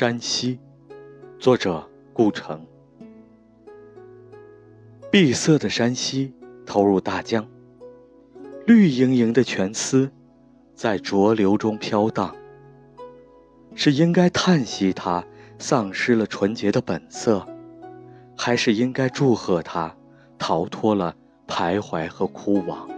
山西，作者顾城。碧色的山溪投入大江，绿莹莹的泉丝在浊流中飘荡。是应该叹息它丧失了纯洁的本色，还是应该祝贺它逃脱了徘徊和枯亡？